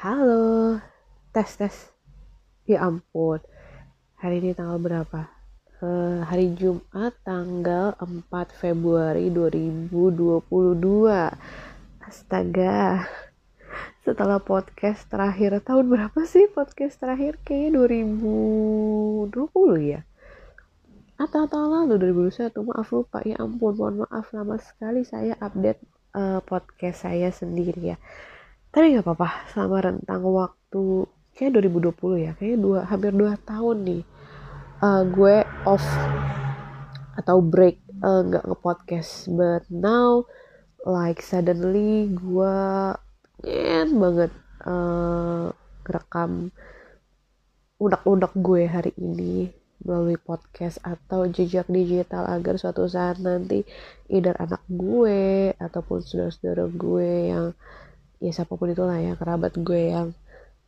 Halo, tes tes. Ya ampun, hari ini tanggal berapa? Uh, hari Jumat tanggal 4 Februari 2022. Astaga, setelah podcast terakhir tahun berapa sih podcast terakhir? Kayaknya 2020 ya? Atau tahun lalu 2021, maaf lupa. Ya ampun, mohon maaf lama sekali saya update uh, podcast saya sendiri ya tapi nggak apa-apa selama rentang waktu kayak 2020 ya kayak dua hampir dua tahun nih uh, gue off atau break eh, nggak uh, nge-podcast. But now like suddenly gue pengen banget uh, rekam udak-udak gue hari ini melalui podcast atau jejak digital agar suatu saat nanti either anak gue ataupun saudara-saudara gue yang ya siapa pun itulah ya kerabat gue yang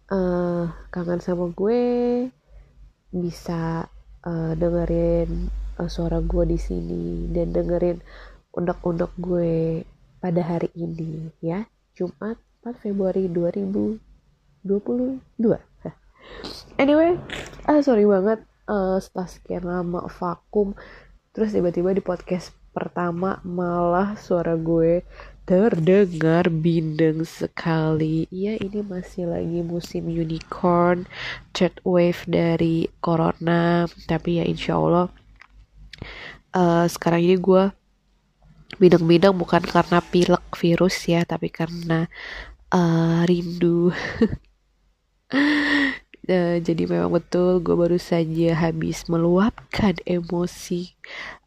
uh, kangen sama gue bisa uh, dengerin uh, suara gue di sini dan dengerin undang-undang gue pada hari ini ya Jumat 4 Februari 2022 anyway uh, sorry banget uh, setelah sekian lama vakum terus tiba-tiba di podcast pertama malah suara gue terdengar bindeng sekali. Iya, ini masih lagi musim unicorn, third wave dari corona. Tapi ya insya Allah uh, sekarang ini gue bindeng-bindeng bukan karena pilek virus ya, tapi karena uh, rindu. uh, jadi memang betul gue baru saja habis meluapkan emosi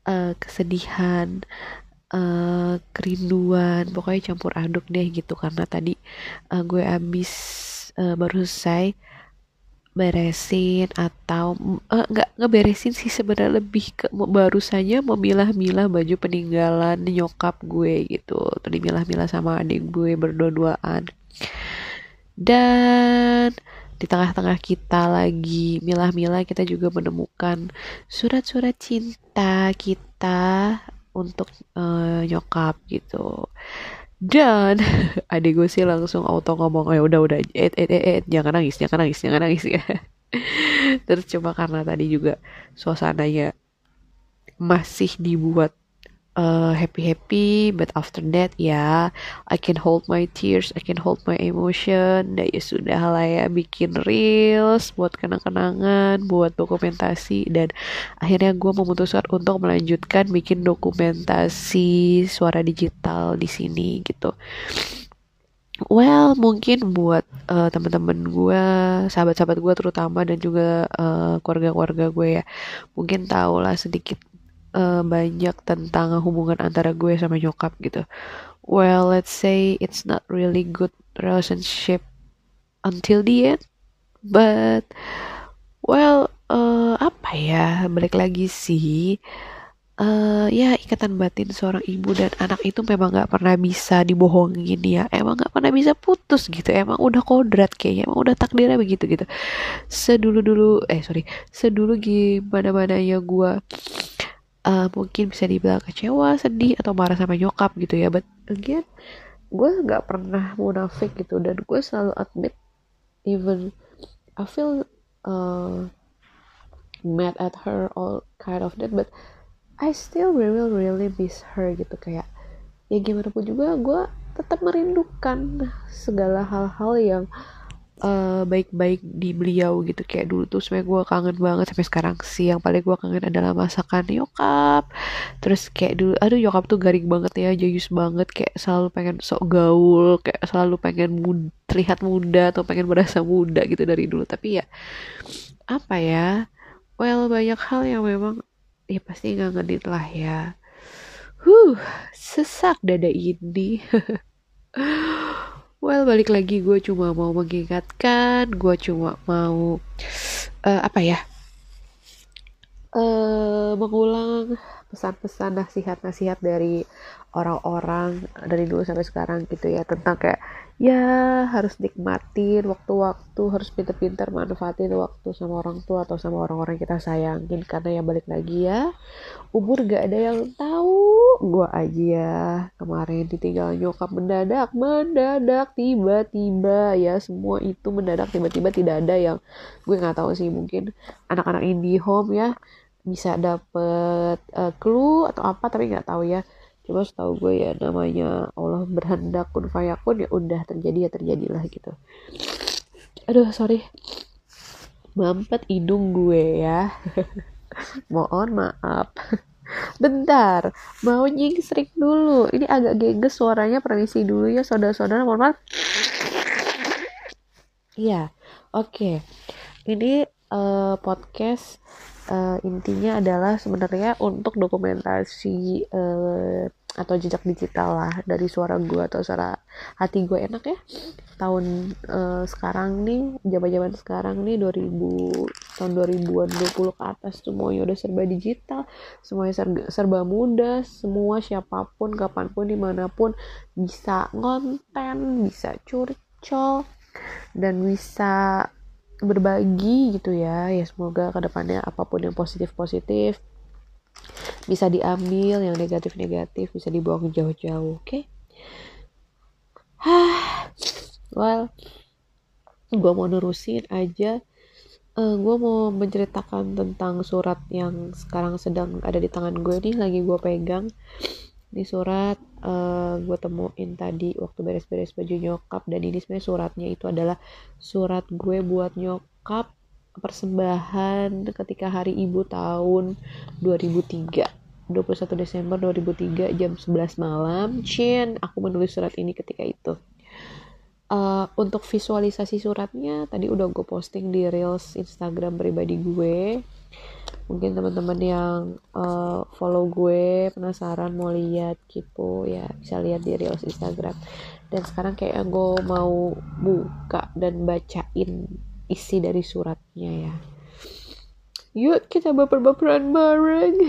uh, kesedihan uh, kerinduan pokoknya campur aduk deh gitu. Karena tadi uh, gue abis uh, baru selesai beresin atau nggak uh, ngeberesin sih sebenarnya. Lebih ke baru saja memilah-milah baju peninggalan nyokap gue gitu. Tadi milah-milah sama adik gue berdua-duaan. Dan di tengah-tengah kita lagi milah-milah kita juga menemukan surat-surat cinta kita untuk uh, nyokap gitu. Dan adik gue sih langsung auto ngomong ya udah udah eh eh eh, eh jangan nangis jangan nangis jangan nangis. Ya terus cuma karena tadi juga suasananya masih dibuat uh, happy happy but after that ya yeah, I can hold my tears I can hold my emotion dan ya sudah lah ya bikin reels buat kenang-kenangan buat dokumentasi dan akhirnya gue memutuskan untuk melanjutkan bikin dokumentasi suara digital di sini gitu. Well, mungkin buat uh, teman-teman gue, sahabat-sahabat gue terutama dan juga uh, keluarga-keluarga gue ya, mungkin tahulah sedikit uh, banyak tentang hubungan antara gue sama nyokap gitu. Well, let's say it's not really good relationship until the end, but well, uh, apa ya? Balik lagi sih. Uh, ya ikatan batin seorang ibu dan anak itu memang nggak pernah bisa dibohongin ya emang nggak pernah bisa putus gitu emang udah kodrat kayaknya emang udah takdirnya begitu gitu sedulu dulu eh sorry sedulu gimana mana ya gue uh, mungkin bisa dibilang kecewa, sedih atau marah sama nyokap gitu ya. But again, gue nggak pernah munafik gitu. Dan gue selalu admit even I feel uh, mad at her all kind of that. But I still really really miss her gitu. Kayak ya gimana pun juga gue tetap merindukan segala hal-hal yang uh, baik-baik di beliau gitu. Kayak dulu tuh sebenarnya gue kangen banget sampai sekarang sih. Yang paling gue kangen adalah masakan nyokap. Terus kayak dulu aduh nyokap tuh garing banget ya jayus banget. Kayak selalu pengen sok gaul kayak selalu pengen mud terlihat muda atau pengen berasa muda gitu dari dulu. Tapi ya apa ya? Well banyak hal yang memang ya pasti nggak ngedit lah ya. Huh sesak dada ini Well, balik lagi gue cuma mau mengingatkan, gue cuma mau uh, apa ya? Uh, mengulang pesan-pesan nasihat-nasihat dari orang-orang dari dulu sampai sekarang gitu ya tentang kayak ya harus nikmatin waktu-waktu harus pinter-pinter manfaatin waktu sama orang tua atau sama orang-orang kita sayangin. Karena ya balik lagi ya umur gak ada yang tahu. Gua aja ya kemarin ditinggal nyokap mendadak mendadak tiba-tiba. Ya semua itu mendadak tiba-tiba tidak ada yang gue nggak tahu sih mungkin anak-anak indie home ya bisa dapet uh, clue atau apa tapi nggak tahu ya cuma setahu gue ya namanya Allah berhendak kun fayakun ya udah terjadi ya terjadilah gitu. Aduh sorry. Mampet hidung gue ya. Mohon maaf. Bentar mau nyingsrik dulu. Ini agak geges suaranya permisi dulu ya saudara-saudara mohon maaf. Iya oke. Okay. ini uh, podcast uh, intinya adalah sebenarnya untuk dokumentasi uh, atau jejak digital lah dari suara gue atau suara hati gue enak ya. Tahun uh, sekarang nih zaman-zaman sekarang nih 2000 tahun 2020 ke atas semuanya udah serba digital. Semuanya serba, serba mudah semua siapa pun kapan pun di mana pun bisa ngonten bisa curcol dan bisa berbagi gitu ya. Ya semoga ke depannya apa pun yang positif positif bisa diambil yang negatif negatif bisa dibuang jauh-jauh oke? Okay? well gue mau nerusin aja. Uh, eh, gue mau menceritakan tentang surat yang sekarang sedang ada di tangan gue nih lagi gue pegang ini surat uh, gue temuin tadi waktu beres-beres baju nyokap. Dan ini sebenarnya suratnya itu adalah surat gue buat nyokap persembahan ketika hari ibu tahun 2003 21 Desember 2003 jam 11 malam. Chin aku menulis surat ini ketika itu. Uh, untuk visualisasi suratnya tadi udah gue posting di reels Instagram pribadi gue mungkin teman-teman yang uh, follow gue penasaran mau lihat gitu ya bisa lihat di reels Instagram. Dan sekarang kayak gue mau buka dan bacain isi dari suratnya ya. Yuk kita baper-baperan bareng.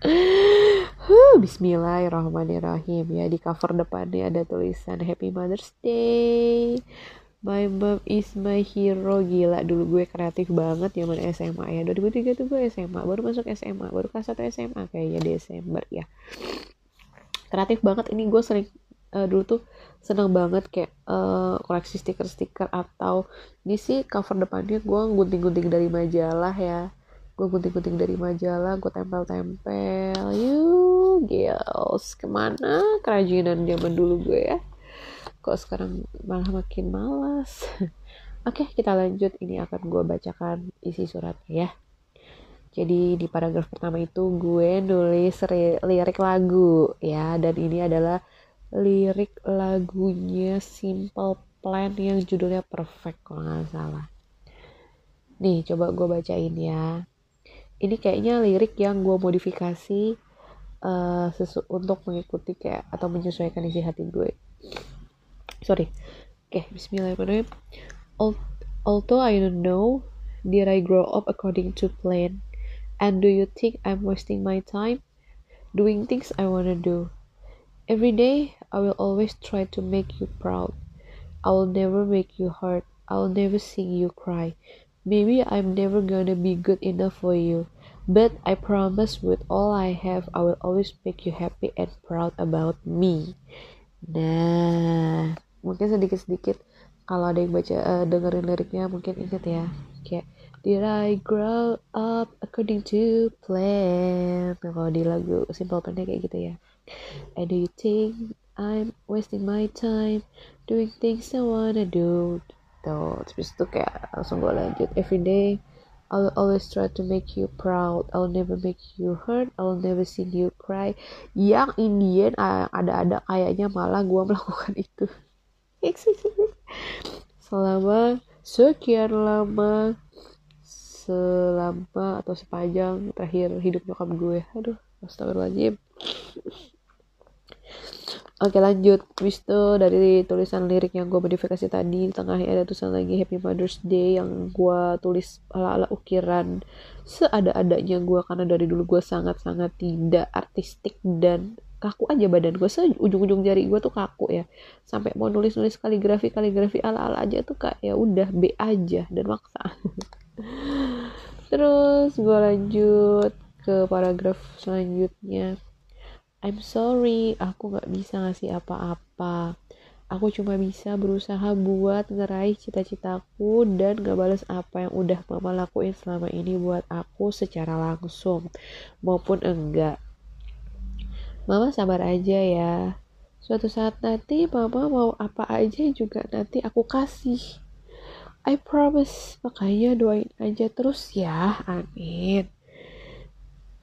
Huh, Bismillahirrahmanirrahim. Ya di cover depannya ada tulisan Happy Mother's Day My mom is my hero. Gila dulu gue kreatif banget zaman SMA ya. 2003 tuh gue SMA baru masuk SMA baru kelas 1 SMA kayaknya Desember ya. Kreatif banget ini gue sering uh, dulu tuh seneng banget kayak uh, koleksi stiker-stiker atau ini sih cover depannya gue gunting-gunting dari majalah ya. Gue gunting-gunting dari majalah gue tempel-tempel. Yuk girls ke mana kerajinan zaman dulu gue ya kok sekarang malah makin malas? Oke kita lanjut. Ini akan gue bacakan isi suratnya ya. Jadi di paragraf pertama itu gue nulis lirik lagu ya. Dan ini adalah lirik lagunya Simple Plan yang judulnya Perfect kalau nggak salah. Nih coba gue bacain ya. Ini kayaknya lirik yang gue modifikasi uh, untuk mengikuti kayak atau menyesuaikan isi hati gue sorry. Okay, Bismillahirrahmanirrahim. Although I don't know did I grow up according to plan? And do you think I'm wasting my time doing things I wanna do? Every day I will always try to make you proud. I will never make you hurt. I will never see you cry. Maybe I'm never gonna be good enough for you. But I promise with all I have I will always make you happy and proud about me. Nah mungkin sedikit-sedikit kalau ada yang baca uh, dengerin liriknya mungkin inget ya kayak Did I grow up according to plan? Nah, kalau di lagu Simple Plan kayak gitu ya. And do you think I'm wasting my time doing things I wanna do? Tuh, terus itu kayak langsung gue lanjut. Every day I'll always try to make you proud. I'll never make you hurt. I'll never see you cry. Yang Indian ada-ada kayaknya malah gue melakukan itu. selama sekian lama selama atau sepanjang terakhir hidup nyokap gue. Aduh astagfirullahaladzim. Oke lanjut. Habis dari tulisan lirik yang gue modifikasi tadi Di tengahnya ada tulisan lagi Happy Mother's Day Yang gue tulis ala-ala ukiran Seada-adanya gue Karena dari dulu gue sangat-sangat tidak artistik Dan kaku aja badan gue se ujung-ujung jari gue tuh kaku ya. Sampai mau nulis-nulis kaligrafi kaligrafi ala-ala aja tuh kayak ya udah B aja dan maksa. Terus gue lanjut ke paragraf selanjutnya. I'm sorry, aku gak bisa ngasih apa-apa. Aku cuma bisa berusaha buat ngeraih cita-citaku dan gak balas apa yang udah mama lakuin selama ini buat aku secara langsung. Maupun enggak. Mama sabar aja ya. Suatu saat nanti mama mau apa aja juga nanti aku kasih. I promise, makanya doain aja terus ya, amin.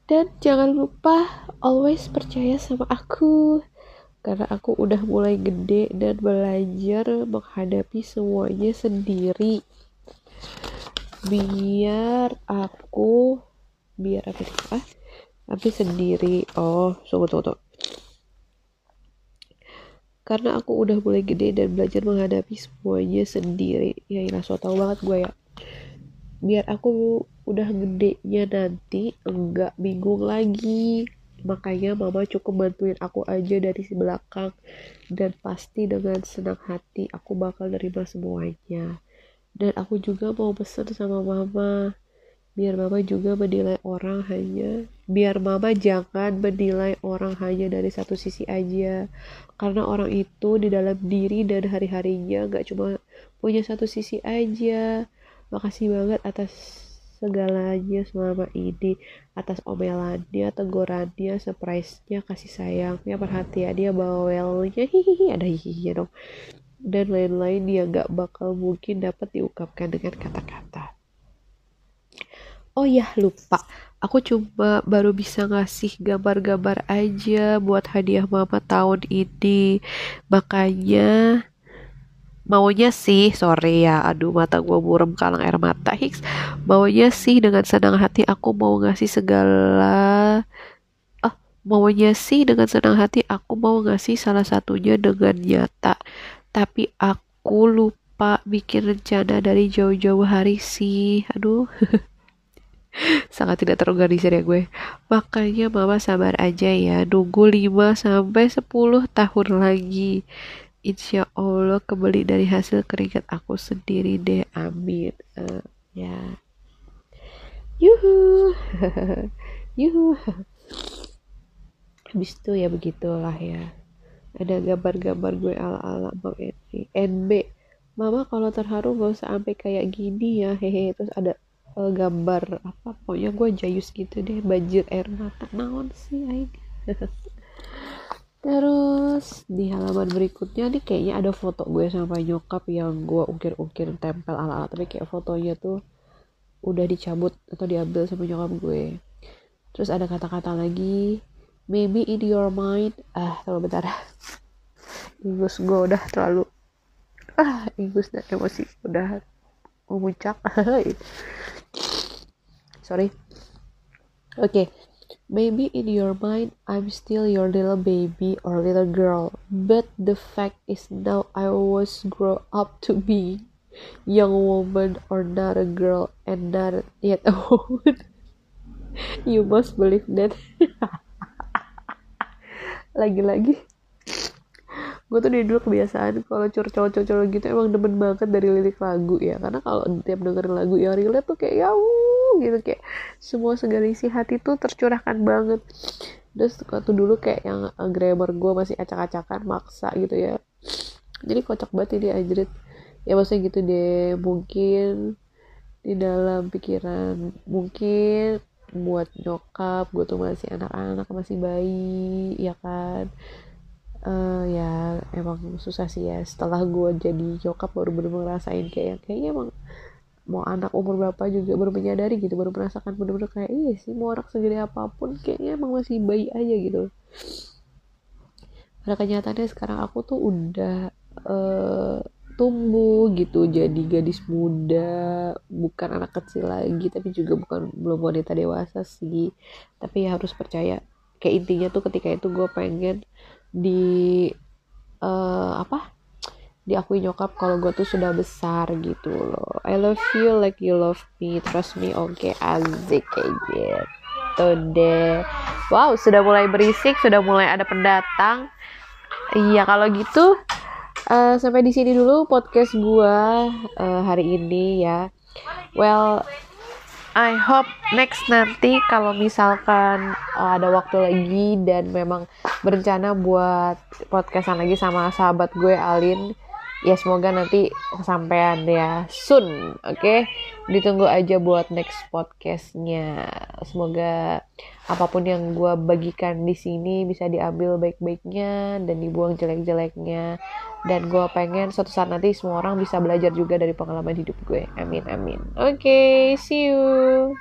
Dan jangan lupa always percaya sama aku. Karena aku udah mulai gede dan belajar menghadapi semuanya sendiri. Biar aku biar apa? Ah, tapi sendiri. Oh, tunggu tunggu tunggu. Karena aku udah mulai gede dan belajar menghadapi semuanya sendiri. Ya ilah so tau banget gue ya. Biar aku udah gedenya nanti enggak bingung lagi makanya mama cukup bantuin aku aja dari si belakang dan pasti dengan senang hati aku bakal nerima semuanya dan aku juga mau pesen sama mama biar mama juga menilai orang hanya biar mama jangan menilai orang hanya dari satu sisi aja karena orang itu di dalam diri dan hari-harinya gak cuma punya satu sisi aja makasih banget atas segalanya selama ini atas omelannya, tegurannya, surprise-nya, kasih sayangnya, perhatiannya, bawelnya, hihihi, ada hihihi dong. Dan lain-lain yang gak bakal mungkin dapat diungkapkan dengan kata-kata. Oh ya, lupa. Aku cuma baru bisa ngasih gambar-gambar aja buat hadiah mama tahun ini. Makanya maunya sih sorry ya aduh mata gue burem kalang air mata Hicks maunya sih dengan senang hati aku mau ngasih segala ah maunya sih dengan senang hati aku mau ngasih salah satunya dengan nyata tapi aku lupa bikin rencana dari jauh-jauh hari sih aduh sangat tidak terorganisir ya gue. Makanya mama sabar aja ya. Nunggu 5 sampai 10 tahun lagi. Insya Allah kembali dari hasil keringat aku sendiri deh. Amin. Uh, ya. Yuhu. Yuhu. Habis itu ya begitulah ya. Ada gambar-gambar gue ala-ala Henry NB Mama kalau terharu gak usah sampai kayak gini ya. Hehe. Terus ada uh, gambar apa? Pokoknya gue jayus gitu deh banjir air mata. Naon sih aing? Terus di halaman berikutnya nih kayaknya ada foto gue sama nyokap yang gue ukir-ukir tempel ala-ala. Tapi kayak fotonya tuh udah dicabut atau diambil sama nyokap gue. Terus ada kata-kata lagi maybe in your mind. Ah terlalu bentar. Ingus gue udah terlalu ah Ingus dan emosi udah memuncak sorry oke okay. Maybe in your mind, I'm still your little baby or little girl, but the fact is now I was grow up to be young woman or not a girl and not yet a woman. you must believe that. Lagi-lagi gue tuh dari dulu kebiasaan kalau cowok-cowok gitu emang demen banget dari lirik lagu ya karena kalau tiap dengerin lagu yang relate tuh kayak ya gitu kayak semua segala isi hati tuh tercurahkan banget. Terus waktu dulu kayak yang grammar gue masih acak-acakan maksa gitu ya. Jadi kocak banget ini anjrit ya maksudnya gitu deh mungkin di dalam pikiran mungkin buat nyokap gue tuh masih anak-anak masih bayi ya kan? Uh, ya emang susah sih ya. Setelah gue jadi nyokap baru bener-bener ngerasain kayak kayaknya emang mau anak umur berapa juga baru menyadari gitu baru merasakan bener-bener kayak iya sih mau anak segede apa pun kayaknya emang masih bayi aja gitu. Pada kenyataannya sekarang aku tuh udah uh, tumbuh gitu jadi gadis muda bukan anak kecil lagi tapi juga bukan belum wanita dewasa sih. Tapi ya harus percaya kayak intinya tuh ketika itu gue pengen di uh, apa diakui nyokap kalau gue tuh sudah besar gitu loh. I love you like you love me. Trust me oke okay, azik kayak gitu deh. Wow sudah mulai berisik sudah mulai ada pendatang. Iya kalau gitu uh, sampai di sini dulu podcast gue uh, hari ini ya. Well I hope next nanti kalau misalkan uh, ada waktu lagi dan memang berencana buat podcastan lagi sama sahabat gue Alin ya semoga nanti kesampaian ya soon oke? Okay? ditunggu aja buat next podcastnya. Semoga apa pun yang gue bagikan di sini bisa diambil baik-baiknya dan dibuang jelek-jeleknya. Dan gue pengen suatu saat nanti semua orang bisa belajar juga dari pengalaman hidup gue. Amin amin. Oke okay, see you